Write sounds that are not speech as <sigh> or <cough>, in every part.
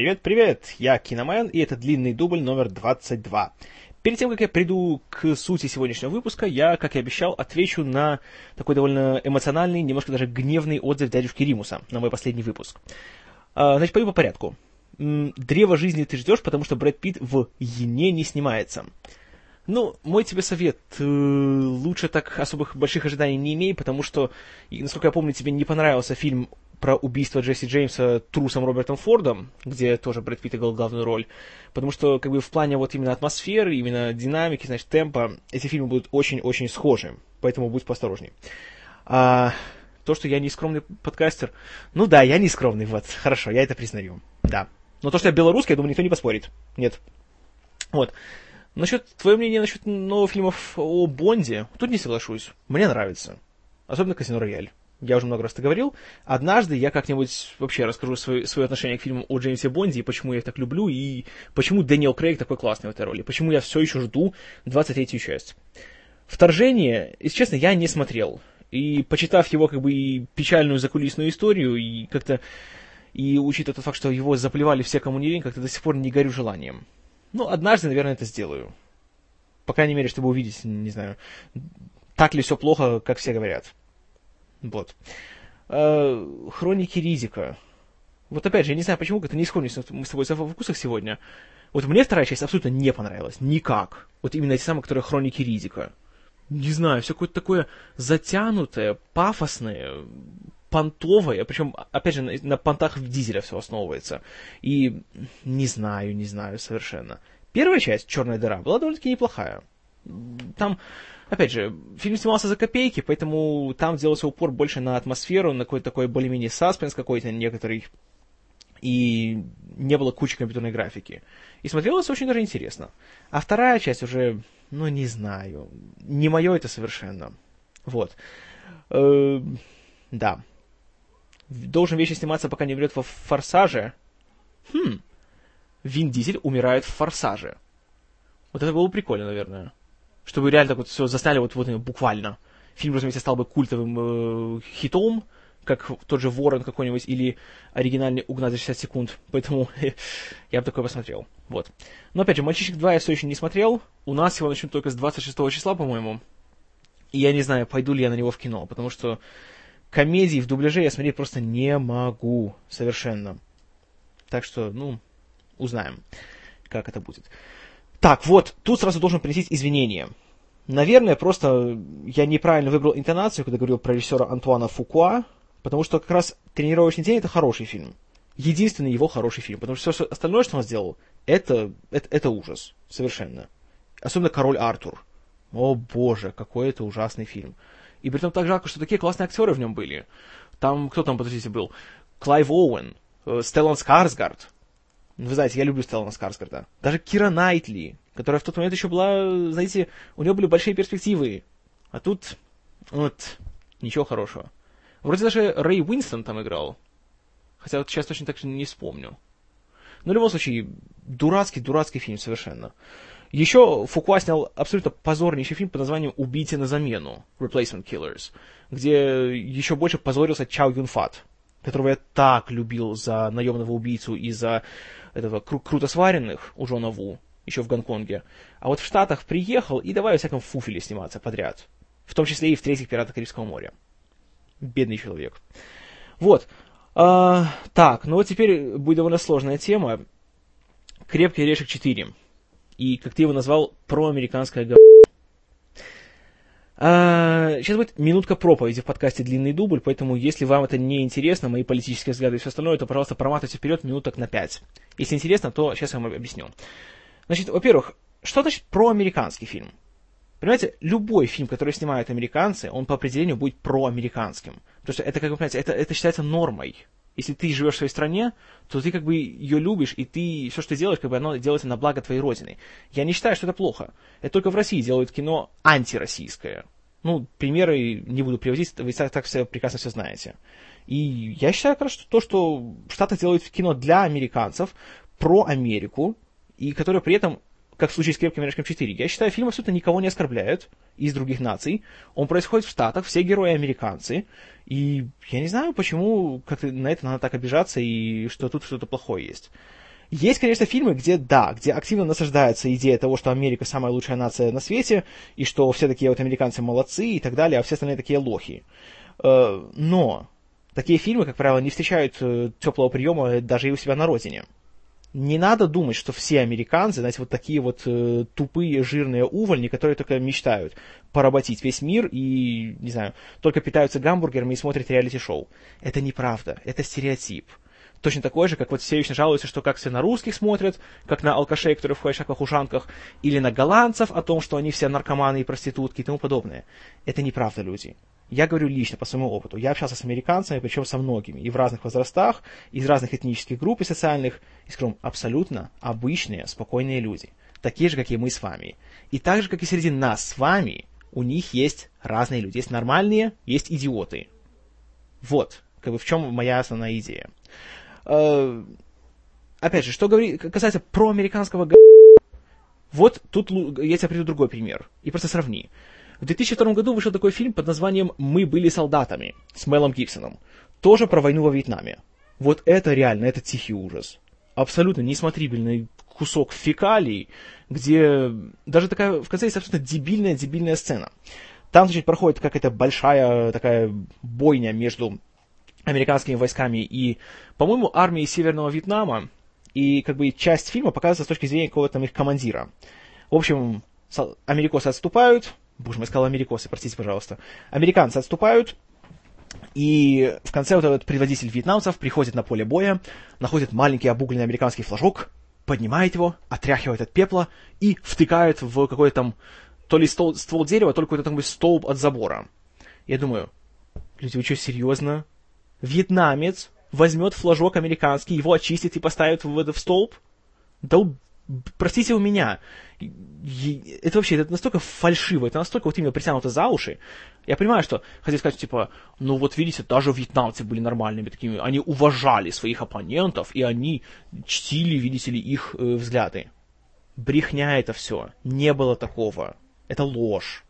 Привет-привет, я Киномен, и это длинный дубль номер 22. Перед тем, как я приду к сути сегодняшнего выпуска, я, как и обещал, отвечу на такой довольно эмоциональный, немножко даже гневный отзыв дядюшки Римуса на мой последний выпуск. А, значит, пойду по порядку. Древо жизни ты ждешь, потому что Брэд Питт в «Ене» не снимается. Ну, мой тебе совет, э, лучше так особых больших ожиданий не имей, потому что, насколько я помню, тебе не понравился фильм про убийство Джесси Джеймса трусом Робертом Фордом, где тоже Брэд Питт играл главную роль. Потому что, как бы, в плане вот именно атмосферы, именно динамики, значит, темпа, эти фильмы будут очень-очень схожи. Поэтому будь поосторожней. А, то, что я не скромный подкастер, ну да, я не скромный, вот, хорошо, я это признаю, да. Но то, что я белорусский, я думаю, никто не поспорит. Нет. Вот. Насчет, твое мнение насчет новых фильмов о Бонде, тут не соглашусь. Мне нравится. Особенно Казино Рояль я уже много раз это говорил. Однажды я как-нибудь вообще расскажу свое, свое отношение к фильму о Джеймсе Бонде, и почему я их так люблю, и почему Дэниел Крейг такой классный в этой роли, почему я все еще жду 23-ю часть. Вторжение, если честно, я не смотрел. И почитав его как бы и печальную закулисную историю, и как-то и учитывая тот факт, что его заплевали все, кому не лень, как-то до сих пор не горю желанием. Ну, однажды, наверное, это сделаю. По крайней мере, чтобы увидеть, не знаю, так ли все плохо, как все говорят. Вот. А, хроники Ризика. Вот опять же, я не знаю, почему как-то не сходимся мы с тобой во вкусах сегодня. Вот мне вторая часть абсолютно не понравилась. Никак. Вот именно эти самые, которые хроники Ризика. Не знаю, все какое-то такое затянутое, пафосное, понтовое, причем, опять же, на, на понтах в дизеля все основывается. И не знаю, не знаю совершенно. Первая часть, Черная дыра, была довольно-таки неплохая. Там опять же, фильм снимался за копейки, поэтому там делался упор больше на атмосферу, на какой-то такой более-менее саспенс какой-то некоторый, и не было кучи компьютерной графики. И смотрелось очень даже интересно. А вторая часть уже, ну, не знаю, не мое это совершенно. Вот. Э, да. Должен вещи сниматься, пока не умрет во «Форсаже». Хм. Вин Дизель умирает в «Форсаже». Вот это было бы прикольно, наверное чтобы реально так вот все засняли вот, вот буквально. Фильм, разумеется, стал бы культовым э, хитом, как тот же Ворон какой-нибудь, или оригинальный Угнать за 60 секунд. Поэтому <laughs> я бы такое посмотрел. Вот. Но опять же, Мальчишек 2 я все еще не смотрел. У нас его начнут только с 26 числа, по-моему. И я не знаю, пойду ли я на него в кино, потому что комедии в дубляже я смотреть просто не могу совершенно. Так что, ну, узнаем, как это будет. Так, вот, тут сразу должен принести извинения. Наверное, просто я неправильно выбрал интонацию, когда говорил про режиссера Антуана Фукуа, потому что как раз «Тренировочный день» — это хороший фильм. Единственный его хороший фильм, потому что все остальное, что он сделал, это, это, это ужас. Совершенно. Особенно «Король Артур». О боже, какой это ужасный фильм. И при этом так жалко, что такие классные актеры в нем были. Там, кто там, подождите, был? Клайв Оуэн, э, Стеллан Скарсгард, вы знаете, я люблю Стеллана Скарсгарда. Даже Кира Найтли, которая в тот момент еще была, знаете, у нее были большие перспективы. А тут, вот, ничего хорошего. Вроде даже Рэй Уинстон там играл. Хотя вот сейчас точно так же не вспомню. Но в любом случае, дурацкий, дурацкий фильм совершенно. Еще Фукуа снял абсолютно позорнейший фильм под названием «Убийцы на замену» Replacement Killers, где еще больше позорился Чао Юн Фат, которого я так любил за наемного убийцу и за этого кру- круто сваренных у Джона Ву, еще в Гонконге. А вот в Штатах приехал и давай во всяком фуфеле сниматься подряд. В том числе и в третьих «Пиратах Карибского моря». Бедный человек. Вот. А, так, ну вот теперь будет довольно сложная тема. «Крепкий орешек 4». И, как ты его назвал, проамериканская говно. А, сейчас будет минутка проповеди в подкасте «Длинный дубль», поэтому если вам это не интересно, мои политические взгляды и все остальное, то, пожалуйста, проматывайте вперед минуток на пять. Если интересно, то сейчас я вам объясню. Значит, во-первых, что значит проамериканский фильм? Понимаете, любой фильм, который снимают американцы, он по определению будет проамериканским. Потому что это, как вы понимаете, это, это считается нормой. Если ты живешь в своей стране, то ты как бы ее любишь, и ты все, что ты делаешь, как бы оно делается на благо твоей родины. Я не считаю, что это плохо. Это только в России делают кино антироссийское. Ну, примеры не буду приводить, вы так, все прекрасно все знаете. И я считаю, что то, что в Штатах делают кино для американцев, про Америку, и которое при этом как в случае с «Крепким орешком 4». Я считаю, фильм абсолютно никого не оскорбляет из других наций. Он происходит в Штатах, все герои американцы. И я не знаю, почему как на это надо так обижаться и что тут что-то плохое есть. Есть, конечно, фильмы, где, да, где активно насаждается идея того, что Америка самая лучшая нация на свете, и что все такие вот американцы молодцы и так далее, а все остальные такие лохи. Э, но такие фильмы, как правило, не встречают э, теплого приема даже и у себя на родине. Не надо думать, что все американцы, знаете, вот такие вот э, тупые, жирные увольни, которые только мечтают поработить весь мир и, не знаю, только питаются гамбургерами и смотрят реалити-шоу. Это неправда, это стереотип точно такой же, как вот все вечно жалуются, что как все на русских смотрят, как на алкашей, которые в хайшаках ушанках, или на голландцев о том, что они все наркоманы и проститутки и тому подобное. Это неправда, люди. Я говорю лично, по своему опыту. Я общался с американцами, причем со многими, и в разных возрастах, из разных этнических групп и социальных, и скажу, абсолютно обычные, спокойные люди. Такие же, как и мы с вами. И так же, как и среди нас с вами, у них есть разные люди. Есть нормальные, есть идиоты. Вот, как бы в чем моя основная идея. Э, опять же, что говорит, касается проамериканского. Вот тут я тебе приведу другой пример. И просто сравни. В 2002 году вышел такой фильм под названием «Мы были солдатами» с Мелом Гибсоном. Тоже про войну во Вьетнаме. Вот это реально, это тихий ужас. Абсолютно несмотрибельный кусок фекалий, где даже такая, в конце есть абсолютно дебильная-дебильная сцена. Там, значит, проходит какая-то большая такая бойня между американскими войсками и, по-моему, армией Северного Вьетнама, и как бы часть фильма показывается с точки зрения какого-то там их командира. В общем, америкосы отступают, боже мой, сказал америкосы, простите, пожалуйста, американцы отступают, и в конце вот этот предводитель вьетнамцев приходит на поле боя, находит маленький обугленный американский флажок, поднимает его, отряхивает от пепла и втыкает в какой-то там то ли ствол, ствол дерева, то ли какой-то там столб от забора. Я думаю, люди, вы что, серьезно? вьетнамец возьмет флажок американский, его очистит и поставит в, в столб? Да, простите у меня, это вообще это настолько фальшиво, это настолько вот именно притянуто за уши. Я понимаю, что хотите сказать, типа, ну вот видите, даже вьетнамцы были нормальными такими, они уважали своих оппонентов, и они чтили, видите ли, их э, взгляды. Брехня это все. Не было такого. Это ложь.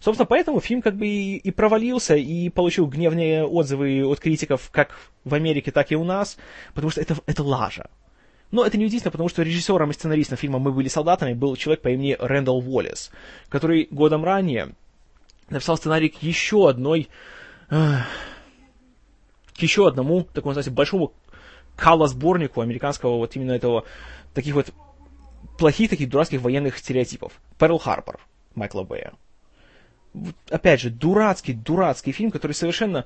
Собственно, поэтому фильм как бы и, и провалился, и получил гневные отзывы от критиков как в Америке, так и у нас, потому что это, это лажа. Но это не удивительно, потому что режиссером и сценаристом фильма «Мы были солдатами» был человек по имени Рэндалл Уоллес, который годом ранее написал сценарий к еще одной, э, к еще одному, такому, знаете, большому кала-сборнику американского вот именно этого, таких вот плохих, таких дурацких военных стереотипов. Перл Харпор Майкла Бэя опять же, дурацкий, дурацкий фильм, который совершенно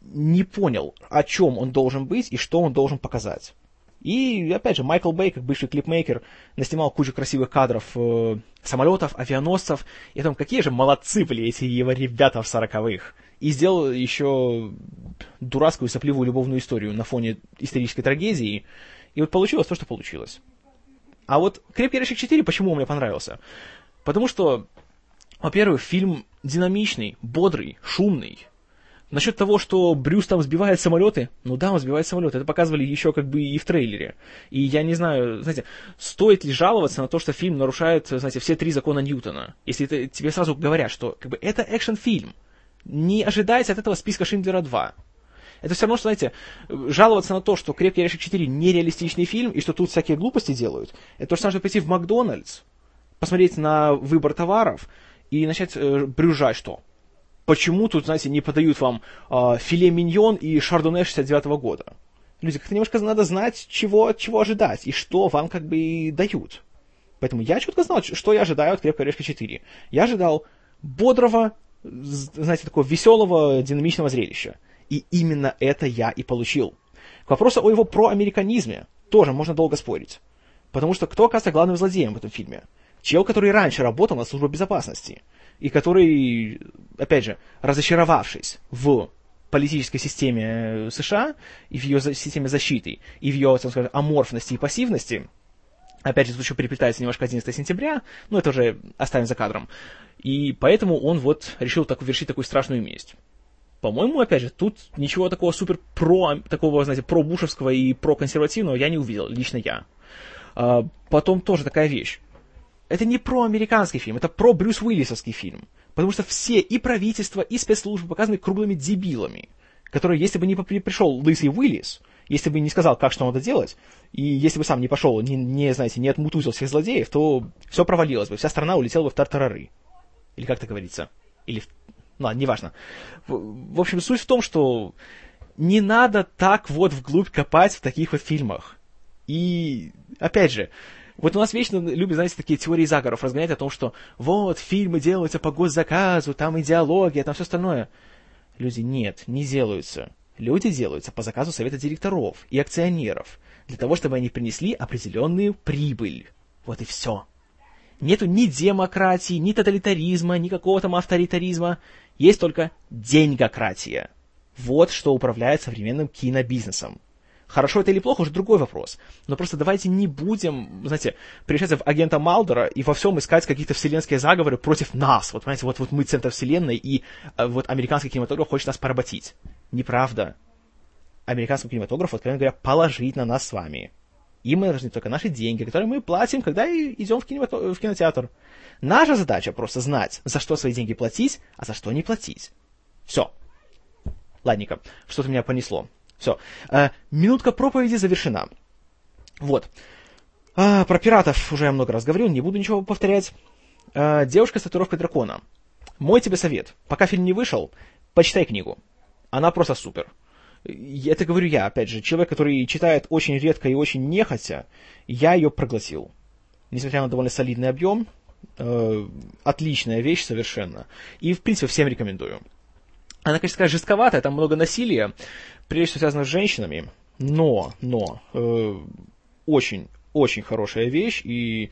не понял, о чем он должен быть и что он должен показать. И, опять же, Майкл Бэй, как бывший клипмейкер, наснимал кучу красивых кадров э, самолетов, авианосцев. И там, какие же молодцы были эти его ребята в сороковых. И сделал еще дурацкую сопливую любовную историю на фоне исторической трагедии. И вот получилось то, что получилось. А вот «Крепкий орешек 4» почему он мне понравился? Потому что во-первых, фильм динамичный, бодрый, шумный. Насчет того, что Брюс там сбивает самолеты, ну да, он сбивает самолеты, это показывали еще как бы и в трейлере. И я не знаю, знаете, стоит ли жаловаться на то, что фильм нарушает, знаете, все три закона Ньютона, если это, тебе сразу говорят, что как бы это экшен-фильм. Не ожидайте от этого списка Шиндлера 2. Это все равно, что, знаете, жаловаться на то, что «Крепкий орешек 4» нереалистичный фильм, и что тут всякие глупости делают, это то же самое, что пойти в Макдональдс, посмотреть на выбор товаров, и начать э, брюжать, что почему тут, знаете, не подают вам э, филе миньон и шардоне 69 -го года. Люди, как-то немножко надо знать, чего, чего ожидать, и что вам как бы и дают. Поэтому я четко знал, что я ожидаю от «Крепкой орешка 4». Я ожидал бодрого, знаете, такого веселого, динамичного зрелища. И именно это я и получил. К вопросу о его проамериканизме тоже можно долго спорить. Потому что кто оказывается главным злодеем в этом фильме? Чел, который раньше работал на службе безопасности, и который, опять же, разочаровавшись в политической системе США и в ее системе защиты, и в ее, скажем, аморфности и пассивности, опять же, тут еще переплетается немножко 11 сентября, но это уже оставим за кадром, и поэтому он вот решил так, вершить такую страшную месть. По-моему, опять же, тут ничего такого супер про, такого, знаете, про-бушевского и про-консервативного я не увидел, лично я. А, потом тоже такая вещь это не про американский фильм, это про Брюс Уиллисовский фильм. Потому что все, и правительство, и спецслужбы показаны круглыми дебилами, которые, если бы не пришел лысый Уиллис, если бы не сказал, как что надо делать, и если бы сам не пошел, не, не знаете, не отмутузил всех злодеев, то все провалилось бы, вся страна улетела бы в тартарары. Или как это говорится? Или в... Ну, ладно, неважно. В, в общем, суть в том, что не надо так вот вглубь копать в таких вот фильмах. И, опять же, вот у нас вечно любят, знаете, такие теории заговоров разгонять о том, что вот, фильмы делаются по госзаказу, там идеология, там все остальное. Люди, нет, не делаются. Люди делаются по заказу совета директоров и акционеров, для того, чтобы они принесли определенную прибыль. Вот и все. Нету ни демократии, ни тоталитаризма, ни какого там авторитаризма. Есть только деньгократия. Вот что управляет современным кинобизнесом. Хорошо это или плохо, уже другой вопрос. Но просто давайте не будем, знаете, превращаться в агента Малдера и во всем искать какие-то вселенские заговоры против нас. Вот, понимаете, вот, вот мы центр вселенной, и э, вот американский кинематограф хочет нас поработить. Неправда. Американский кинематограф, откровенно говоря, положить на нас с вами. И мы должны только наши деньги, которые мы платим, когда идем в, кинемато- в кинотеатр. Наша задача просто знать, за что свои деньги платить, а за что не платить. Все. Ладненько, что-то меня понесло. Все. Э, минутка проповеди завершена. Вот. А, про пиратов уже я много раз говорил, не буду ничего повторять. А, девушка с татуировкой дракона. Мой тебе совет. Пока фильм не вышел, почитай книгу. Она просто супер. Это говорю я, опять же, человек, который читает очень редко и очень нехотя, я ее проглотил. Несмотря на довольно солидный объем, э, отличная вещь совершенно. И, в принципе, всем рекомендую. Она, конечно, такая жестковатая, там много насилия, прежде всего связано с женщинами, но, но, э, очень, очень хорошая вещь, и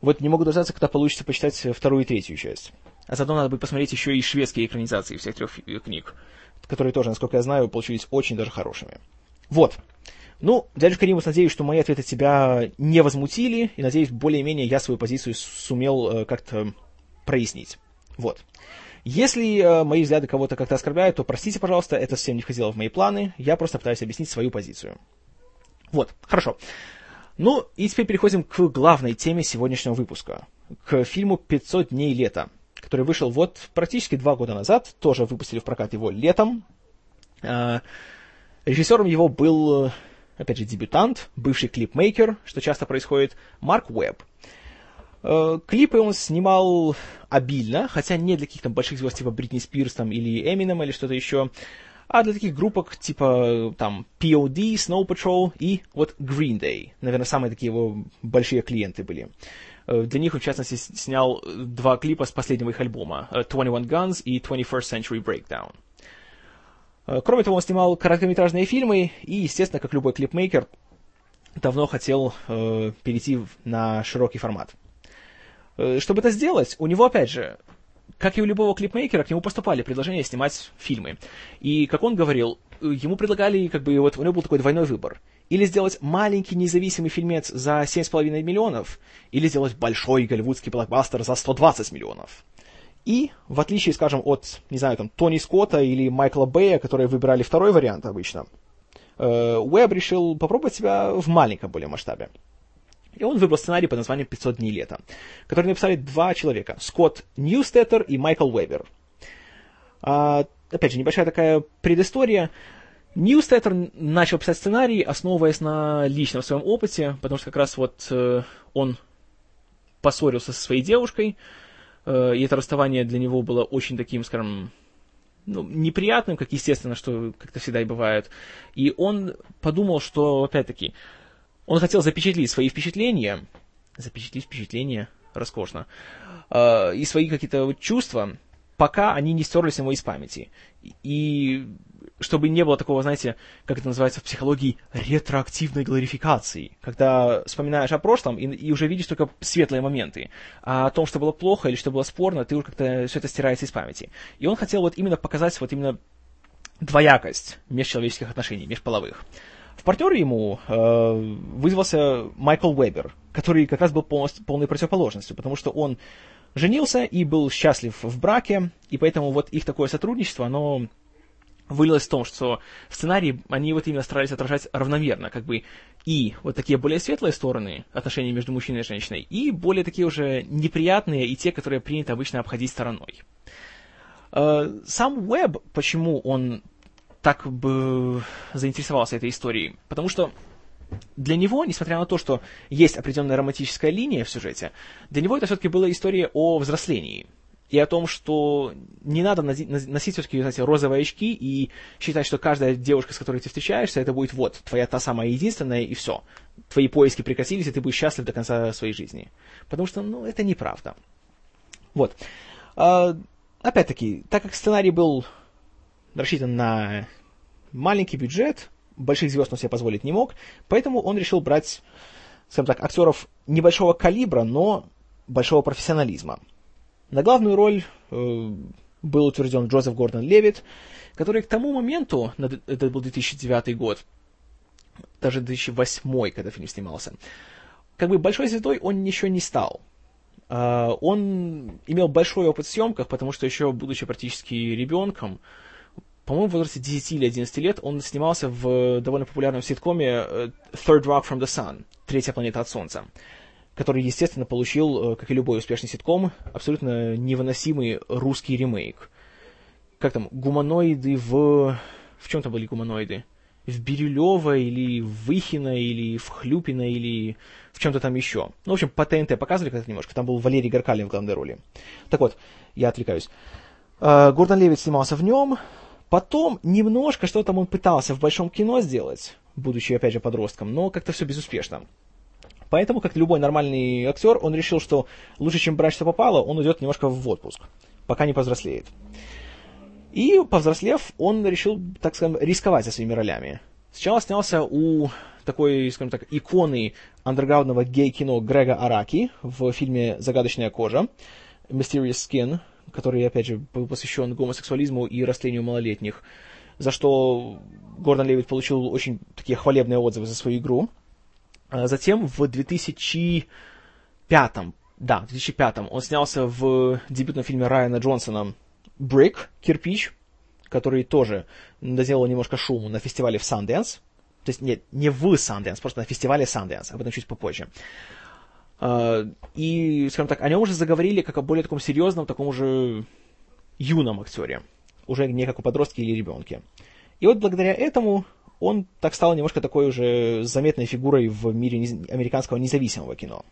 вот не могу дождаться, когда получится почитать вторую и третью часть. А заодно надо будет посмотреть еще и шведские экранизации всех трех книг, которые тоже, насколько я знаю, получились очень даже хорошими. Вот. Ну, дядюшка Римус, надеюсь, что мои ответы тебя не возмутили, и надеюсь, более-менее я свою позицию сумел э, как-то прояснить. Вот. Если э, мои взгляды кого-то как-то оскорбляют, то простите, пожалуйста, это совсем не входило в мои планы, я просто пытаюсь объяснить свою позицию. Вот, хорошо. Ну, и теперь переходим к главной теме сегодняшнего выпуска, к фильму «500 дней лета», который вышел вот практически два года назад, тоже выпустили в прокат его летом. Э, режиссером его был, опять же, дебютант, бывший клипмейкер, что часто происходит, Марк Уэбб. Э, клипы он снимал обильно, хотя не для каких-то больших звезд типа Бритни Спирс там, или Эминем или что-то еще, а для таких группок типа там POD, Snow Patrol и вот Green Day. Наверное, самые такие его большие клиенты были. Э, для них в частности, снял два клипа с последнего их альбома, 21 э, Guns и 21st Century Breakdown. Кроме того, он снимал короткометражные фильмы и, естественно, как любой клипмейкер, давно хотел э, перейти на широкий формат. Э, чтобы это сделать, у него, опять же, как и у любого клипмейкера, к нему поступали предложения снимать фильмы. И, как он говорил, ему предлагали, как бы, вот у него был такой двойной выбор. Или сделать маленький независимый фильмец за 7,5 миллионов, или сделать большой голливудский блокбастер за 120 миллионов. И, в отличие, скажем, от, не знаю, там, Тони Скотта или Майкла Бэя, которые выбирали второй вариант обычно, э, Уэбб решил попробовать себя в маленьком более масштабе. И он выбрал сценарий под названием «500 дней лета», который написали два человека, Скотт Ньюстеттер и Майкл Уэбер. А, опять же, небольшая такая предыстория. Ньюстеттер начал писать сценарий, основываясь на личном своем опыте, потому что как раз вот э, он поссорился со своей девушкой, э, и это расставание для него было очень таким, скажем, ну, неприятным, как естественно, что как-то всегда и бывает. И он подумал, что, опять-таки, он хотел запечатлеть свои впечатления, запечатлеть впечатления, роскошно, э, и свои какие-то чувства, пока они не стерлись ему из памяти. И чтобы не было такого, знаете, как это называется в психологии, ретроактивной гларификации, когда вспоминаешь о прошлом и, и уже видишь только светлые моменты, а о том, что было плохо или что было спорно, ты уже как-то все это стирается из памяти. И он хотел вот именно показать вот именно двоякость межчеловеческих отношений, межполовых. В партнеры ему э, вызвался Майкл Уэбер, который как раз был полностью, полной противоположностью, потому что он женился и был счастлив в браке, и поэтому вот их такое сотрудничество, оно вылилось в том, что в сценарии они вот именно старались отражать равномерно, как бы и вот такие более светлые стороны отношений между мужчиной и женщиной, и более такие уже неприятные, и те, которые принято обычно обходить стороной. Э, сам Уэбб, почему он так бы заинтересовался этой историей? Потому что для него, несмотря на то, что есть определенная романтическая линия в сюжете, для него это все-таки была история о взрослении – и о том, что не надо носить все-таки, знаете, розовые очки и считать, что каждая девушка, с которой ты встречаешься, это будет вот, твоя та самая единственная, и все. Твои поиски прекратились, и ты будешь счастлив до конца своей жизни. Потому что, ну, это неправда. Вот. А, опять-таки, так как сценарий был рассчитан на маленький бюджет, больших звезд он себе позволить не мог, поэтому он решил брать, скажем так, актеров небольшого калибра, но большого профессионализма. На главную роль э, был утвержден Джозеф Гордон Левит, который к тому моменту, это был 2009 год, даже 2008, когда фильм снимался, как бы большой звездой он еще не стал. Uh, он имел большой опыт в съемках, потому что еще будучи практически ребенком, по-моему, в возрасте 10 или 11 лет он снимался в довольно популярном ситкоме э, Third Rock from the Sun, Третья планета от Солнца который, естественно, получил, э, как и любой успешный ситком, абсолютно невыносимый русский ремейк. Как там, гуманоиды в... В чем там были гуманоиды? В Бирюлево или в Выхино, или в Хлюпино, или в чем-то там еще. Ну, в общем, по ТНТ показывали как-то немножко. Там был Валерий Гаркалин в главной роли. Так вот, я отвлекаюсь. Э, Гордон Левит снимался в нем. Потом немножко что там он пытался в большом кино сделать, будучи, опять же, подростком, но как-то все безуспешно. Поэтому, как любой нормальный актер, он решил, что лучше, чем брать, что попало, он уйдет немножко в отпуск, пока не повзрослеет. И, повзрослев, он решил, так скажем, рисковать со своими ролями. Сначала снялся у такой, скажем так, иконы андерграундного гей-кино Грега Араки в фильме «Загадочная кожа» Mysterious Skin, который, опять же, был посвящен гомосексуализму и растлению малолетних, за что Гордон Левит получил очень такие хвалебные отзывы за свою игру. А затем в 2005, да, в 2005 он снялся в дебютном фильме Райана Джонсона «Brick», «Кирпич», который тоже доделал немножко шуму на фестивале в Sundance. То есть нет, не в Sundance, просто на фестивале Sundance, об этом чуть попозже. А, и, скажем так, о нем уже заговорили как о более таком серьезном, таком уже юном актере. Уже не как у подростки или ребенке. И вот благодаря этому он так стал немножко такой уже заметной фигурой в мире американского независимого кино.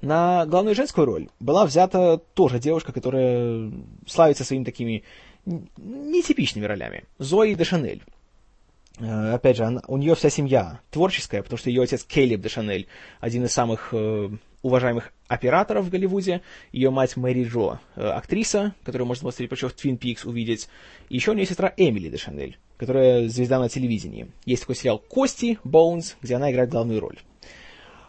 На главную женскую роль была взята тоже девушка, которая славится своими такими нетипичными ролями. Зои де Шанель. Э, опять же, она, у нее вся семья творческая, потому что ее отец Кейлиб де Шанель, один из самых э, уважаемых операторов в Голливуде, ее мать Мэри Джо, э, актриса, которую можно было, прочих, в Твин Пикс увидеть, и еще у нее сестра Эмили де Шанель, которая звезда на телевидении. Есть такой сериал «Кости», «Боунс», где она играет главную роль.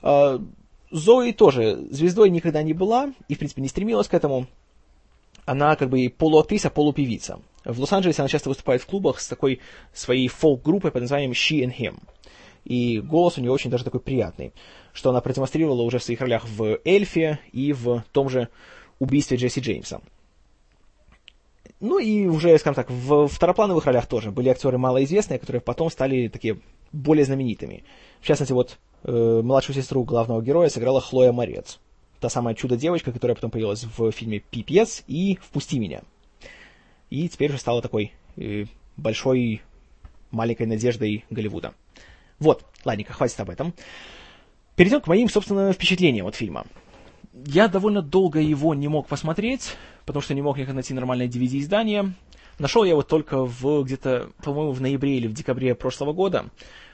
А, Зои тоже звездой никогда не была и, в принципе, не стремилась к этому. Она как бы полуактриса, полупевица. В Лос-Анджелесе она часто выступает в клубах с такой своей фолк-группой под названием She and Him. И голос у нее очень даже такой приятный, что она продемонстрировала уже в своих ролях в «Эльфе» и в том же «Убийстве Джесси Джеймса». Ну и уже, скажем так, в второплановых ролях тоже были актеры малоизвестные, которые потом стали такие более знаменитыми. В частности, вот э, младшую сестру главного героя сыграла Хлоя Морец. Та самая чудо-девочка, которая потом появилась в фильме «Пипец» и «Впусти меня». И теперь уже стала такой э, большой, маленькой надеждой Голливуда. Вот, ладненько, хватит об этом. Перейдем к моим, собственно, впечатлениям от фильма я довольно долго его не мог посмотреть, потому что не мог никак найти нормальное DVD-издание. Нашел я его только в где-то, по-моему, в ноябре или в декабре прошлого года.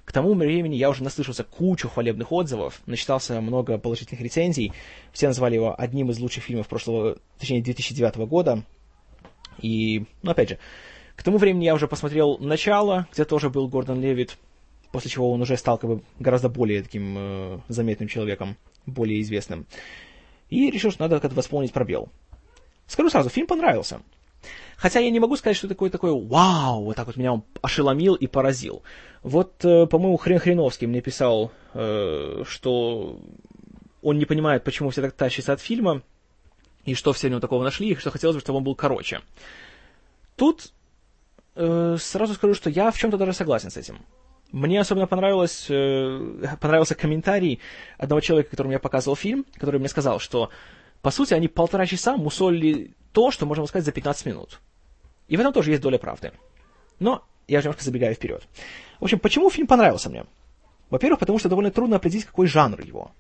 К тому времени я уже наслышался кучу хвалебных отзывов, начитался много положительных рецензий. Все назвали его одним из лучших фильмов прошлого, точнее, 2009 года. И, ну, опять же, к тому времени я уже посмотрел «Начало», где тоже был Гордон Левит, после чего он уже стал как бы гораздо более таким э, заметным человеком, более известным и решил, что надо как-то восполнить пробел. Скажу сразу, фильм понравился. Хотя я не могу сказать, что такое такое вау, вот так вот меня он ошеломил и поразил. Вот, э, по-моему, Хрен Хреновский мне писал, э, что он не понимает, почему все так тащатся от фильма, и что все в нем такого нашли, и что хотелось бы, чтобы он был короче. Тут э, сразу скажу, что я в чем-то даже согласен с этим. Мне особенно понравилось, понравился комментарий одного человека, которому я показывал фильм, который мне сказал, что, по сути, они полтора часа мусолили то, что можно сказать за 15 минут. И в этом тоже есть доля правды. Но я уже немножко забегаю вперед. В общем, почему фильм понравился мне? Во-первых, потому что довольно трудно определить, какой жанр его.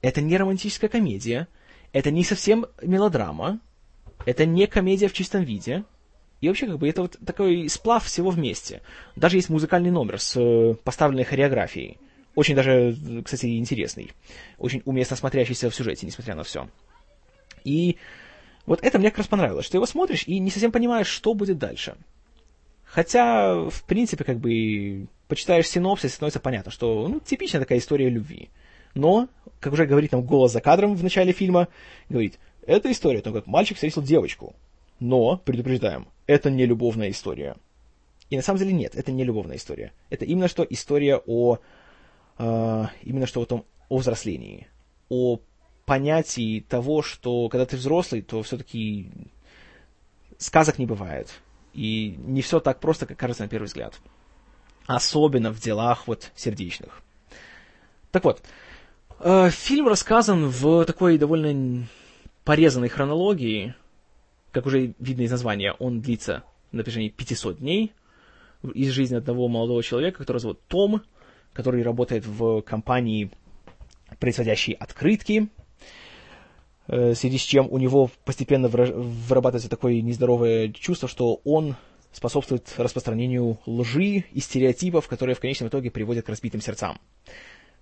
Это не романтическая комедия, это не совсем мелодрама, это не комедия в чистом виде, и вообще, как бы, это вот такой сплав всего вместе. Даже есть музыкальный номер с э, поставленной хореографией. Очень даже, кстати, интересный. Очень уместно смотрящийся в сюжете, несмотря на все. И вот это мне как раз понравилось, что его смотришь и не совсем понимаешь, что будет дальше. Хотя, в принципе, как бы, почитаешь синопсис, становится понятно, что, ну, типичная такая история любви. Но, как уже говорит нам голос за кадром в начале фильма, говорит, это история о том, как мальчик встретил девочку. Но, предупреждаем, это не любовная история. И на самом деле нет, это не любовная история. Это именно что история о... Э, именно что о том, о взрослении. О понятии того, что когда ты взрослый, то все-таки сказок не бывает. И не все так просто, как кажется на первый взгляд. Особенно в делах вот сердечных. Так вот, э, фильм рассказан в такой довольно порезанной хронологии, как уже видно из названия, он длится на протяжении 500 дней из жизни одного молодого человека, который зовут Том, который работает в компании, производящей открытки, в связи с чем у него постепенно вырабатывается такое нездоровое чувство, что он способствует распространению лжи и стереотипов, которые в конечном итоге приводят к разбитым сердцам.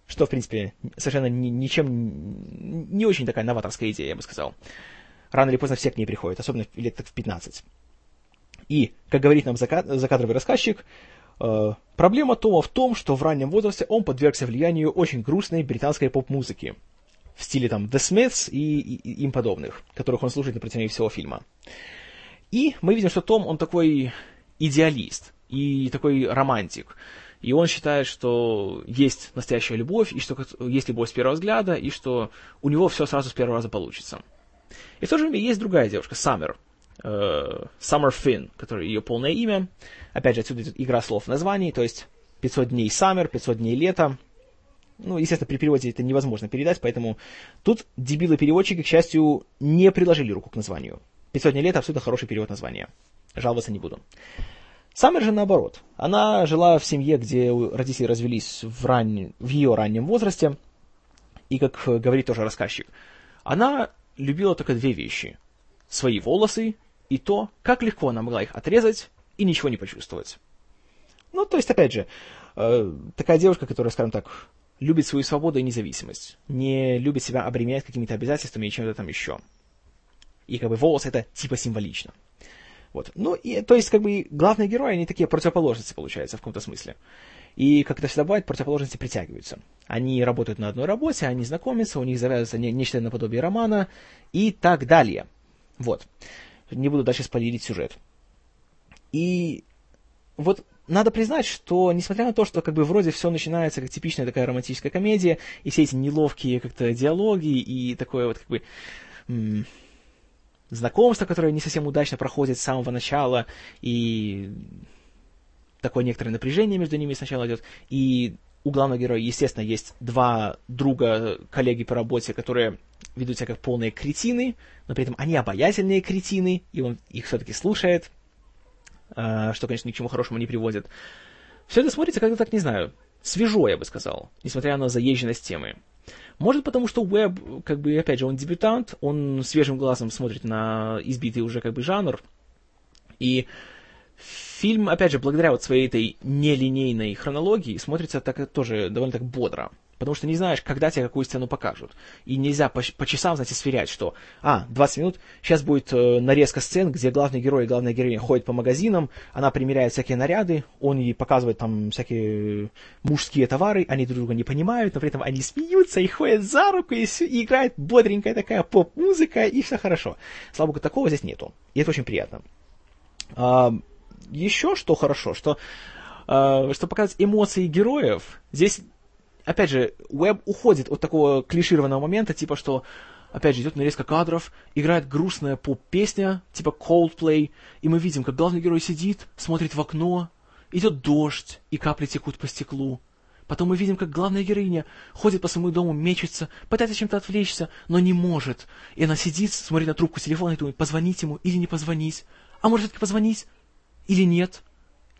Что, в принципе, совершенно ни, ничем не очень такая новаторская идея, я бы сказал рано или поздно все к ней приходят, особенно лет так в 15. И, как говорит нам закадровый рассказчик, э, проблема Тома в том, что в раннем возрасте он подвергся влиянию очень грустной британской поп-музыки в стиле там The Smiths и, и, им подобных, которых он слушает на протяжении всего фильма. И мы видим, что Том, он такой идеалист и такой романтик. И он считает, что есть настоящая любовь, и что есть любовь с первого взгляда, и что у него все сразу с первого раза получится. И в то же время есть другая девушка, Саммер, э, Summer Finn, которая ее полное имя. Опять же, отсюда идет игра слов в названии, то есть 500 дней Summer, 500 дней лета. Ну, естественно, при переводе это невозможно передать, поэтому тут дебилы-переводчики, к счастью, не приложили руку к названию. 500 дней лета абсолютно хороший перевод названия. Жаловаться не буду. Саммер же наоборот. Она жила в семье, где родители развелись в, ран... в ее раннем возрасте. И, как говорит тоже рассказчик, она любила только две вещи. Свои волосы и то, как легко она могла их отрезать и ничего не почувствовать. Ну, то есть, опять же, э, такая девушка, которая, скажем так, любит свою свободу и независимость, не любит себя обременять какими-то обязательствами и чем-то там еще. И как бы волосы это типа символично. Вот. Ну, и, то есть, как бы, главные герои, они такие противоположности, получается, в каком-то смысле. И, как это всегда бывает, противоположности притягиваются. Они работают на одной работе, они знакомятся, у них завязывается не, нечто наподобие романа и так далее. Вот. Не буду дальше спойлерить сюжет. И вот надо признать, что, несмотря на то, что как бы вроде все начинается как типичная такая романтическая комедия, и все эти неловкие как-то диалоги, и такое вот как бы м- знакомство, которое не совсем удачно проходит с самого начала, и такое некоторое напряжение между ними сначала идет, и у главного героя, естественно, есть два друга, коллеги по работе, которые ведут себя как полные кретины, но при этом они обаятельные кретины, и он их все-таки слушает, что, конечно, ни к чему хорошему не приводит. Все это смотрится как-то так, не знаю, свежо, я бы сказал, несмотря на заезженность темы. Может, потому что Уэб, как бы, опять же, он дебютант, он свежим глазом смотрит на избитый уже, как бы, жанр, и Фильм, опять же, благодаря вот своей этой нелинейной хронологии, смотрится так тоже довольно так бодро. Потому что не знаешь, когда тебе какую сцену покажут. И нельзя по, по часам, знаете, сверять, что, а, 20 минут, сейчас будет э, нарезка сцен, где главный герой и главная героиня ходят по магазинам, она примеряет всякие наряды, он ей показывает там всякие мужские товары, они друг друга не понимают, но при этом они смеются и ходят за руку, и, и играет бодренькая такая поп-музыка, и все хорошо. Слава богу, такого здесь нету. И это очень приятно. А, еще что хорошо, что, э, что показать эмоции героев, здесь, опять же, Уэб уходит от такого клишированного момента, типа что опять же, идет нарезка кадров, играет грустная поп-песня, типа Coldplay, и мы видим, как главный герой сидит, смотрит в окно, идет дождь, и капли текут по стеклу. Потом мы видим, как главная героиня ходит по своему дому, мечется, пытается чем-то отвлечься, но не может. И она сидит, смотрит на трубку телефона и думает, позвонить ему или не позвонить. А может все-таки позвонить или нет?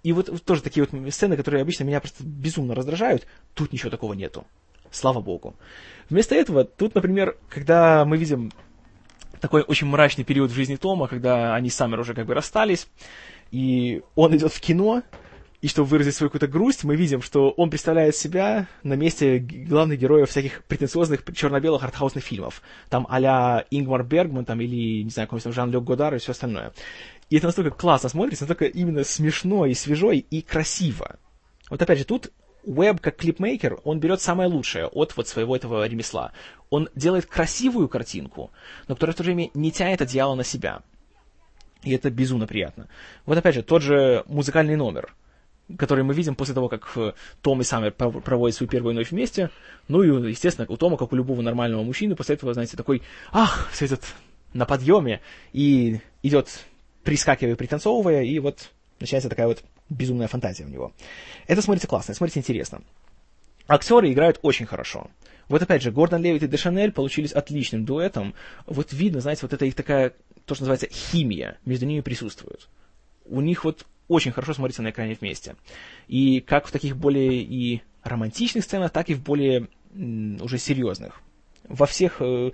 И вот, тоже такие вот сцены, которые обычно меня просто безумно раздражают. Тут ничего такого нету. Слава богу. Вместо этого, тут, например, когда мы видим такой очень мрачный период в жизни Тома, когда они с Саммер уже как бы расстались, и он идет в кино, и чтобы выразить свою какую-то грусть, мы видим, что он представляет себя на месте главных героев всяких претенциозных черно-белых артхаусных фильмов. Там а-ля Ингмар Бергман, там, или, не знаю, какой-нибудь Жан-Люк Годар и все остальное. И это настолько классно смотрится, настолько именно смешно и свежо и красиво. Вот опять же, тут Уэб, как клипмейкер, он берет самое лучшее от вот своего этого ремесла. Он делает красивую картинку, но которая в то же время не тянет одеяло на себя. И это безумно приятно. Вот опять же, тот же музыкальный номер, который мы видим после того, как э, Том и Саммер проводят свою первую ночь вместе. Ну и, естественно, у Тома, как у любого нормального мужчины, после этого, знаете, такой, ах, все идет на подъеме, и идет прискакивая, пританцовывая, и вот начинается такая вот безумная фантазия у него. Это смотрится классно, смотрится интересно. Актеры играют очень хорошо. Вот опять же, Гордон Левит и Дешанель получились отличным дуэтом. Вот видно, знаете, вот это их такая, то, что называется, химия между ними присутствует. У них вот очень хорошо смотрится на экране вместе. И как в таких более и романтичных сценах, так и в более уже серьезных во всех э,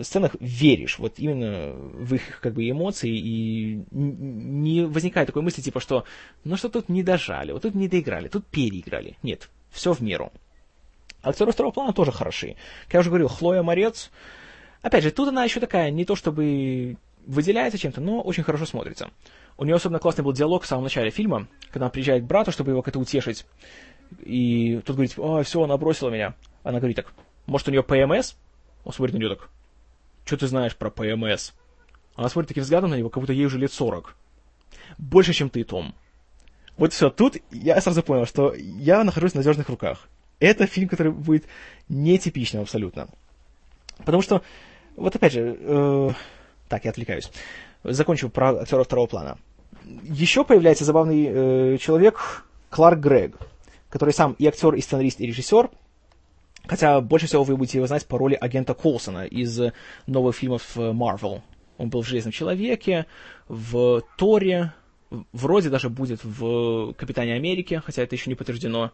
сценах веришь, вот именно в их как бы эмоции, и не возникает такой мысли, типа, что ну что тут не дожали, вот тут не доиграли, тут переиграли. Нет, все в меру. Актеры второго плана тоже хороши. Как я уже говорил, Хлоя Морец, опять же, тут она еще такая, не то чтобы выделяется чем-то, но очень хорошо смотрится. У нее особенно классный был диалог в самом начале фильма, когда она приезжает к брату, чтобы его как-то утешить. И тот говорит, а, все, она бросила меня. Она говорит так, может, у нее ПМС? Он смотрит на нее так, что ты знаешь про ПМС? Она смотрит таким взглядом на него, как будто ей уже лет 40. Больше, чем ты, Том. Вот все, тут я сразу понял, что я нахожусь в надежных руках. Это фильм, который будет нетипичным абсолютно. Потому что, вот опять же, э, так, я отвлекаюсь. Закончу про актера второго плана. Еще появляется забавный э, человек Кларк Грег, который сам и актер, и сценарист, и режиссер, Хотя больше всего вы будете его знать по роли агента Колсона из новых фильмов э, Marvel. Он был в «Железном человеке», в «Торе», вроде даже будет в «Капитане Америки», хотя это еще не подтверждено.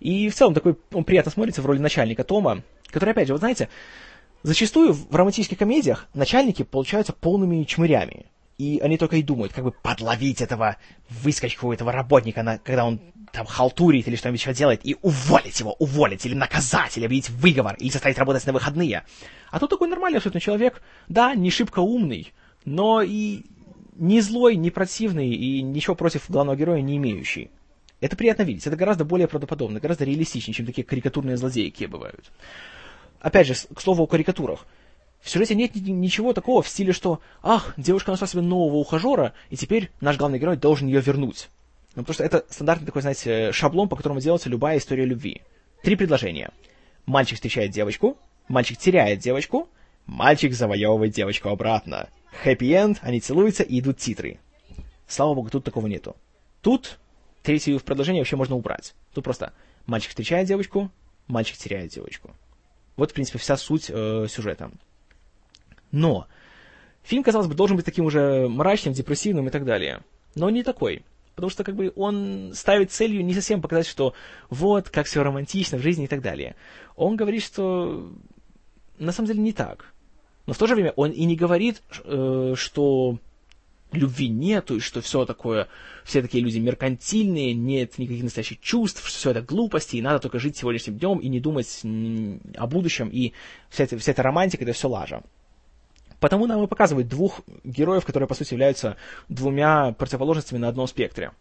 И в целом такой он приятно смотрится в роли начальника Тома, который, опять же, вот знаете, зачастую в романтических комедиях начальники получаются полными чмырями. И они только и думают, как бы подловить этого выскочку, этого работника, на, когда он там халтурит или что-нибудь еще делает, и уволить его, уволить, или наказать, или объявить выговор, или заставить работать на выходные. А тут такой нормальный абсолютно человек, да, не шибко умный, но и не злой, не противный, и ничего против главного героя не имеющий. Это приятно видеть, это гораздо более правдоподобно, гораздо реалистичнее, чем такие карикатурные злодеи, какие бывают. Опять же, к слову о карикатурах. В сюжете нет ничего такого в стиле, что «Ах, девушка нашла себе нового ухажера, и теперь наш главный герой должен ее вернуть». Ну, потому что это стандартный такой, знаете, шаблон, по которому делается любая история любви. Три предложения. Мальчик встречает девочку, мальчик теряет девочку, мальчик завоевывает девочку обратно. Хэппи-энд, они целуются и идут титры. Слава богу, тут такого нету. Тут третье предложение вообще можно убрать. Тут просто мальчик встречает девочку, мальчик теряет девочку. Вот, в принципе, вся суть э, сюжета. Но фильм, казалось бы, должен быть таким уже мрачным, депрессивным и так далее. Но не такой. Потому что как бы он ставит целью не совсем показать, что вот, как все романтично в жизни и так далее. Он говорит, что на самом деле не так. Но в то же время он и не говорит, э, что любви нету, и что все такое, все такие люди меркантильные, нет никаких настоящих чувств, что все это глупости, и надо только жить сегодняшним днем и не думать о будущем, и вся эта, вся эта романтика, это все лажа. Потому нам и показывают двух героев, которые, по сути, являются двумя противоположностями на одном спектре.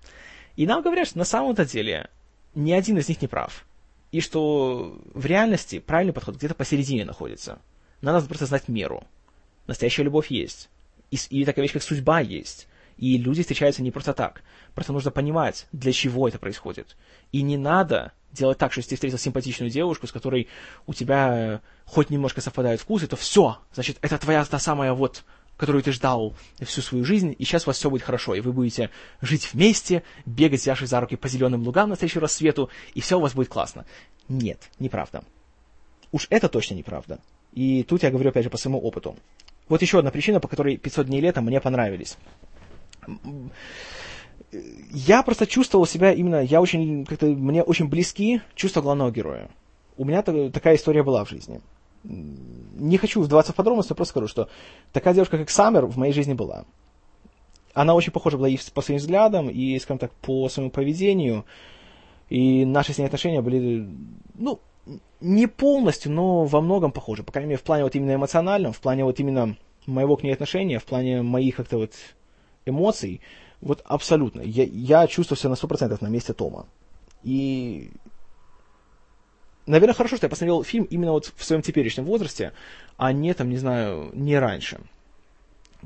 И нам говорят, что на самом-то деле ни один из них не прав. И что в реальности правильный подход где-то посередине находится. Надо просто знать меру. Настоящая любовь есть. И, и такая вещь, как судьба есть. И люди встречаются не просто так. Просто нужно понимать, для чего это происходит. И не надо делать так, что если ты встретил симпатичную девушку, с которой у тебя хоть немножко совпадают вкусы, то все, значит, это твоя та самая вот которую ты ждал всю свою жизнь, и сейчас у вас все будет хорошо, и вы будете жить вместе, бегать, взявшись за руки по зеленым лугам на следующий рассвету, и все у вас будет классно. Нет, неправда. Уж это точно неправда. И тут я говорю, опять же, по своему опыту. Вот еще одна причина, по которой 500 дней лета мне понравились. Я просто чувствовал себя именно, я очень, как-то, мне очень близки чувства главного героя. У меня такая история была в жизни. Не хочу вдаваться в подробности, просто скажу, что такая девушка, как Саммер, в моей жизни была. Она очень похожа была и по своим взглядам, и, скажем так, по своему поведению. И наши с ней отношения были, ну, не полностью, но во многом похожи. По крайней мере, в плане вот именно эмоциональном, в плане вот именно моего к ней отношения, в плане моих как-то вот эмоций, вот абсолютно. Я, я чувствую себя на 100% на месте Тома. И, наверное, хорошо, что я посмотрел фильм именно вот в своем теперешнем возрасте, а не там, не знаю, не раньше.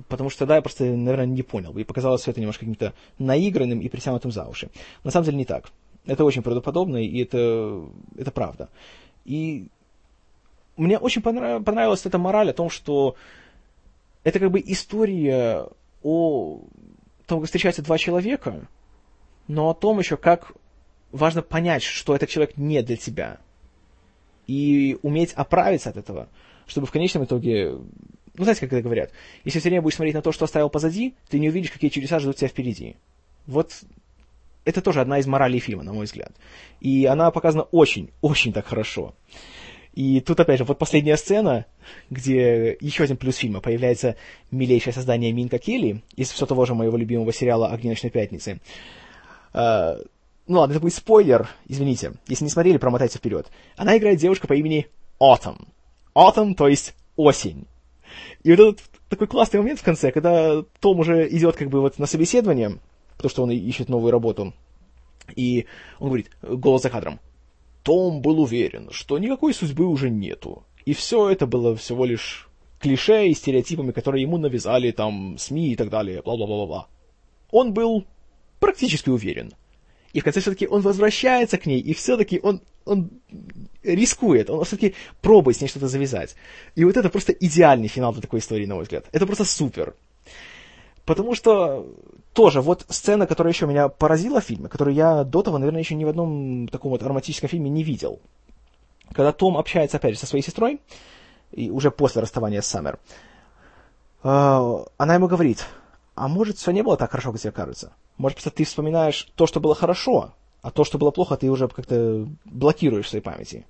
Потому что тогда я просто, наверное, не понял. И показалось все это немножко каким-то наигранным и притянутым за уши. На самом деле не так. Это очень правдоподобно, и это, это правда. И мне очень понрав... понравилась эта мораль о том, что это как бы история о том, как встречаются два человека, но о том еще, как важно понять, что этот человек не для тебя. И уметь оправиться от этого, чтобы в конечном итоге... Ну, знаете, как это говорят? Если все время будешь смотреть на то, что оставил позади, ты не увидишь, какие чудеса ждут тебя впереди. Вот это тоже одна из моралей фильма, на мой взгляд. И она показана очень, очень так хорошо. И тут, опять же, вот последняя сцена, где еще один плюс фильма появляется милейшее создание Минка Келли из все того же моего любимого сериала «Огни ночной пятницы». Uh, ну ладно, это будет спойлер, извините. Если не смотрели, промотайте вперед. Она играет девушку по имени Autumn. Autumn, то есть осень. И вот этот такой классный момент в конце, когда Том уже идет как бы вот на собеседование, потому что он ищет новую работу. И он говорит, голос за кадром, том был уверен, что никакой судьбы уже нету. И все это было всего лишь клише и стереотипами, которые ему навязали там СМИ и так далее, бла-бла-бла-бла. Он был практически уверен. И в конце все-таки он возвращается к ней, и все-таки он, он рискует, он все-таки пробует с ней что-то завязать. И вот это просто идеальный финал для такой истории, на мой взгляд. Это просто супер. Потому что тоже вот сцена, которая еще меня поразила в фильме, которую я до того, наверное, еще ни в одном таком вот романтическом фильме не видел. Когда Том общается, опять же, со своей сестрой, и уже после расставания с Саммер, э, она ему говорит, а может, все не было так хорошо, как тебе кажется? Может, просто ты вспоминаешь то, что было хорошо, а то, что было плохо, ты уже как-то блокируешь в своей памяти.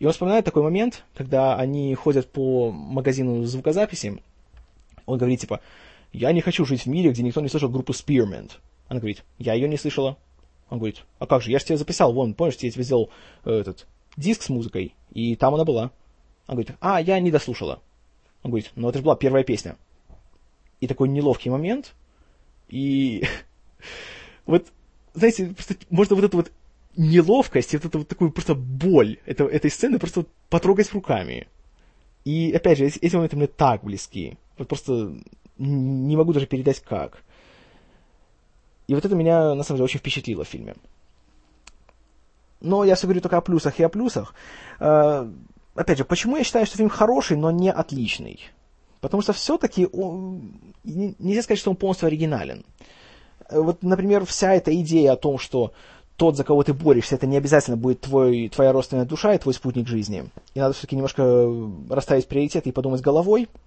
И он вспоминает такой момент, когда они ходят по магазину звукозаписи, он говорит, типа, я не хочу жить в мире, где никто не слышал группу Spearmint. Она говорит, я ее не слышала. Он говорит, а как же, я же тебе записал, вон, помнишь, я тебе сделал э, этот диск с музыкой, и там она была. Он говорит, а, я не дослушала. Он говорит, ну это же была первая песня. И такой неловкий момент, и <laughs> вот, знаете, просто можно вот эту вот неловкость, вот эту вот такую просто боль это, этой сцены просто потрогать руками. И, опять же, эти моменты мне так близки. Вот просто не могу даже передать как. И вот это меня, на самом деле, очень впечатлило в фильме. Но я все говорю только о плюсах и о плюсах. А, опять же, почему я считаю, что фильм хороший, но не отличный? Потому что все-таки нельзя сказать, что он полностью оригинален. Вот, например, вся эта идея о том, что тот, за кого ты борешься, это не обязательно будет твой, твоя родственная душа и твой спутник жизни. И надо все-таки немножко расставить приоритеты и подумать головой –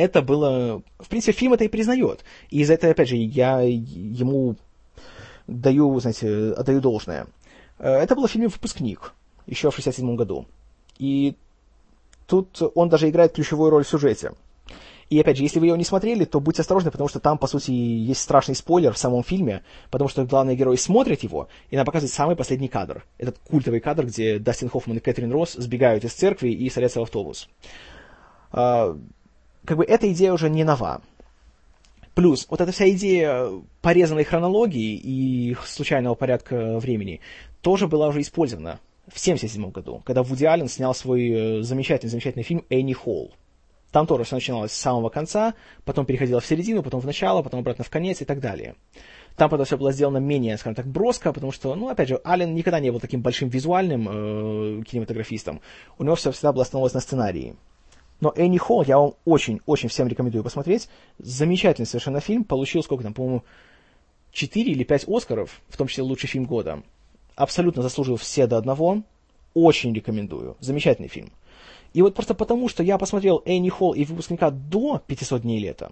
это было... В принципе, фильм это и признает. И за это, опять же, я ему даю, знаете, отдаю должное. Э, это было в фильме «Выпускник» еще в 67 году. И тут он даже играет ключевую роль в сюжете. И опять же, если вы его не смотрели, то будьте осторожны, потому что там, по сути, есть страшный спойлер в самом фильме, потому что главный герой смотрит его, и нам показывает самый последний кадр. Этот культовый кадр, где Дастин Хоффман и Кэтрин Росс сбегают из церкви и садятся в автобус. Как бы эта идея уже не нова. Плюс, вот эта вся идея порезанной хронологии и случайного порядка времени тоже была уже использована в 1977 году, когда Вуди Аллен снял свой замечательный-замечательный э, фильм «Энни Холл». Там тоже все начиналось с самого конца, потом переходило в середину, потом в начало, потом обратно в конец и так далее. Там, правда, все было сделано менее, скажем так, броско, потому что, ну, опять же, Аллен никогда не был таким большим визуальным э, кинематографистом. У него все всегда было основывалось на сценарии. Но Энни Холл я вам очень-очень всем рекомендую посмотреть. Замечательный совершенно фильм. Получил сколько там, по-моему, 4 или 5 Оскаров, в том числе лучший фильм года. Абсолютно заслужил все до одного. Очень рекомендую. Замечательный фильм. И вот просто потому, что я посмотрел Энни Холл и выпускника до 500 дней лета,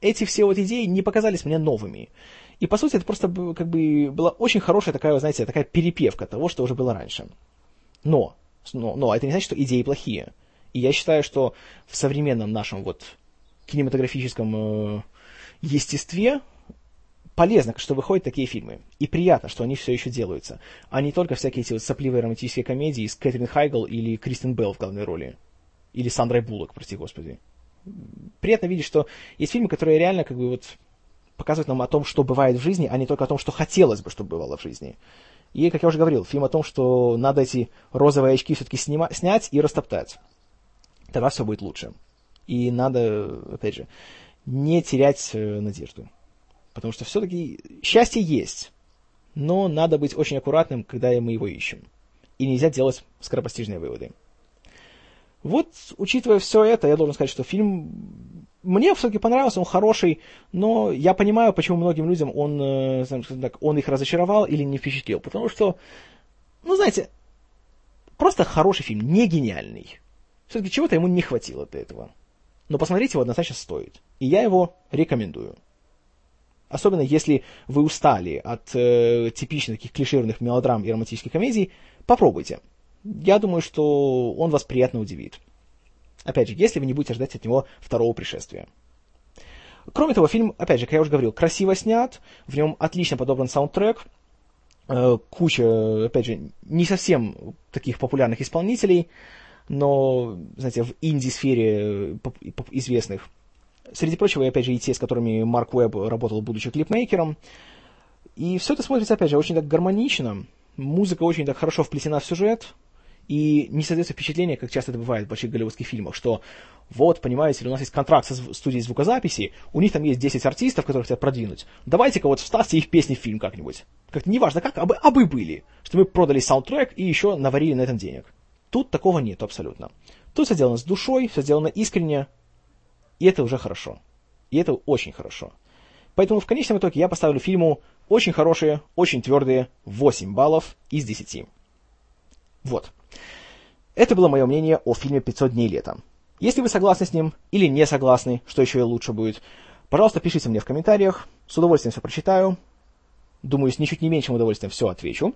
эти все вот идеи не показались мне новыми. И, по сути, это просто как бы была очень хорошая такая, знаете, такая перепевка того, что уже было раньше. Но, но, но это не значит, что идеи плохие. И я считаю, что в современном нашем вот кинематографическом э, естестве полезно, что выходят такие фильмы. И приятно, что они все еще делаются. А не только всякие эти вот сопливые романтические комедии с Кэтрин Хайгл или Кристен Белл в главной роли. Или Сандрой Буллок, прости господи. Приятно видеть, что есть фильмы, которые реально как бы вот показывают нам о том, что бывает в жизни, а не только о том, что хотелось бы, чтобы бывало в жизни. И, как я уже говорил, фильм о том, что надо эти розовые очки все-таки снима- снять и растоптать. Тогда все будет лучше. И надо, опять же, не терять э, надежду. Потому что все-таки счастье есть, но надо быть очень аккуратным, когда мы его ищем. И нельзя делать скоропостижные выводы. Вот, учитывая все это, я должен сказать, что фильм мне все-таки понравился, он хороший, но я понимаю, почему многим людям он, э, так, он их разочаровал или не впечатлил. Потому что, ну, знаете, просто хороший фильм, не гениальный. Все-таки чего-то ему не хватило для этого. Но посмотреть его однозначно стоит. И я его рекомендую. Особенно если вы устали от э, типичных таких клишированных мелодрам и романтических комедий, попробуйте. Я думаю, что он вас приятно удивит. Опять же, если вы не будете ждать от него второго пришествия. Кроме того, фильм, опять же, как я уже говорил, красиво снят, в нем отлично подобран саундтрек, э, куча, опять же, не совсем таких популярных исполнителей, но, знаете, в инди-сфере э, известных. Среди прочего, и опять же, и те, с которыми Марк Уэбб работал, будучи клипмейкером. И все это смотрится, опять же, очень так гармонично. Музыка очень так хорошо вплетена в сюжет. И не создается впечатление, как часто это бывает в больших голливудских фильмах, что вот, понимаете ли, у нас есть контракт со студией звукозаписи, у них там есть 10 артистов, которых хотят продвинуть. Давайте-ка вот вставьте их песни в фильм как-нибудь. Как-то неважно как, а бы, а бы были. Что мы продали саундтрек и еще наварили на этом денег. Тут такого нет абсолютно. Тут все сделано с душой, все сделано искренне, и это уже хорошо. И это очень хорошо. Поэтому в конечном итоге я поставлю фильму очень хорошие, очень твердые 8 баллов из 10. Вот. Это было мое мнение о фильме «500 дней лета». Если вы согласны с ним или не согласны, что еще и лучше будет, пожалуйста, пишите мне в комментариях. С удовольствием все прочитаю. Думаю, с ничуть не меньшим удовольствием все отвечу.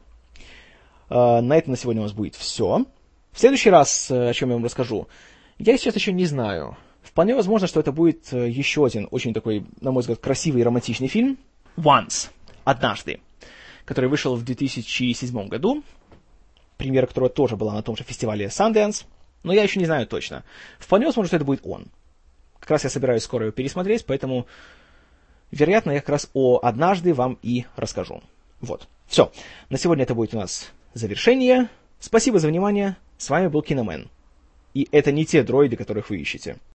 А, на этом на сегодня у нас будет все. В следующий раз, э, о чем я вам расскажу, я сейчас еще не знаю. Вполне возможно, что это будет э, еще один очень такой, на мой взгляд, красивый и романтичный фильм. Once. Однажды. Который вышел в 2007 году. Премьера которого тоже была на том же фестивале Sundance. Но я еще не знаю точно. Вполне возможно, что это будет он. Как раз я собираюсь скоро его пересмотреть, поэтому, вероятно, я как раз о «Однажды» вам и расскажу. Вот. Все. На сегодня это будет у нас завершение. Спасибо за внимание. С вами был Киномен. И это не те дроиды, которых вы ищете.